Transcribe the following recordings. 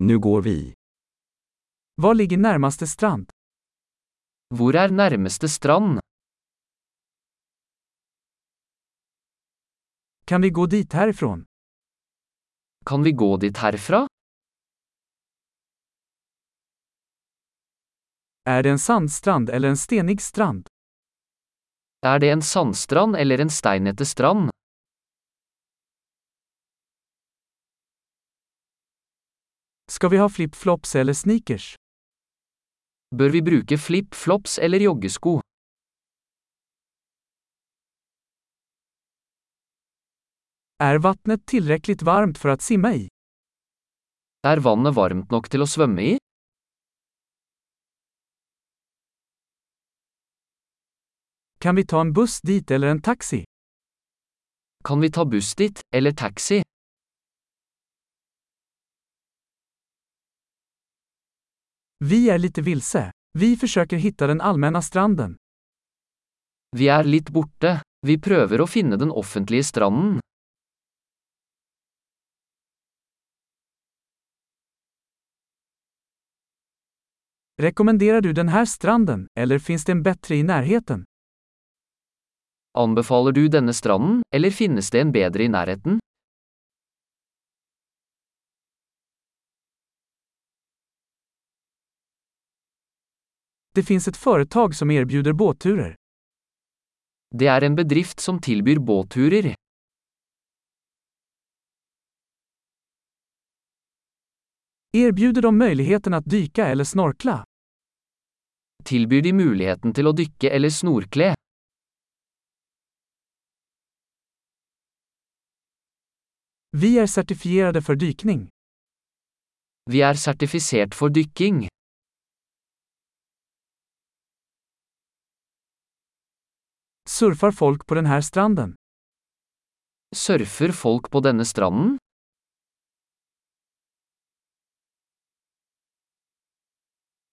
Nu går vi. Var ligger närmaste strand? Hvor er nærmeste strand? Kan vi gå dit härifrån? Kan vi gå dit herfra? Er det en sandstrand eller en stenig strand? Er det en sandstrand eller en steinete strand? Ska vi ha flip-flops eller sneakers? Bør vi bruke flip-flops eller joggesko? Er vannet tilrekkelig varmt for å simme i? Er vannet varmt nok til å svømme i? Kan vi ta en buss dit eller en taxi? Kan vi ta buss dit, eller taxi? Vi er litt vilse. Vi forsøker hitta den allmänna stranden. Vi er litt borte. Vi prøver å finne den offentlige stranden. Rekommenderer du denne stranden, eller finnes det en bedre i nærheten? Anbefaler du denne stranden, eller finnes det en bedre i nærheten? Det finns ett företag som erbjuder båtturer. Det er en bedrift som tilbyr båtturer. Erbjuder de möjligheten att dyka eller snorkla? Tilbyr de muligheten til å dykke eller snorkle? Vi är certifierade för dykning. Vi er sertifisert for dykking. Surfar folk på denne stranden? Surfer folk på denne stranden?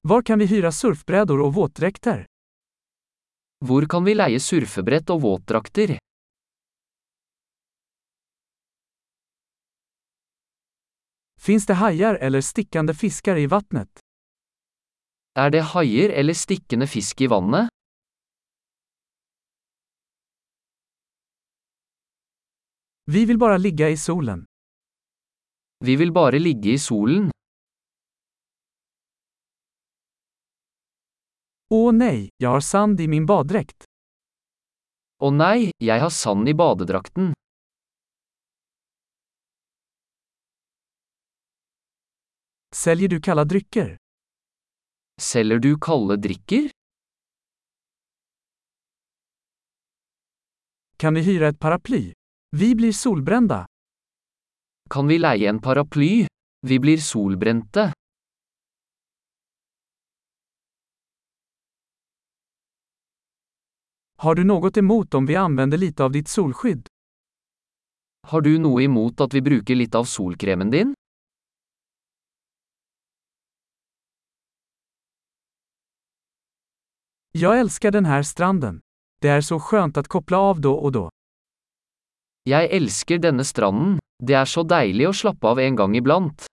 Hvor kan vi hyre surfbrädor og våtdrakter? Hvor kan vi leie surfebrett og våtdrakter? Finns det haier eller stikkende fisker i vattnet? Er det haier eller stikkende fisk i vannet? Vi vil bare ligge i solen. Vi vil bare ligge i solen. Åh nei, jeg har sand i min badedrakt. Å nei, jeg har sand i badedrakten. Selger du kalde drikker? Selger du kalde drikker? Kan vi hyre et paraply? Vi blir solbrända. Kan vi leie en paraply? Vi blir solbrente. Har du noe imot om vi anvender litt av ditt solskydd? Har du noe imot at vi bruker litt av solkremen din? Jeg elsker denne stranden. Det er så skjønt å koble av da og då. Jeg elsker denne stranden. Det er så deilig å slappe av en gang iblant.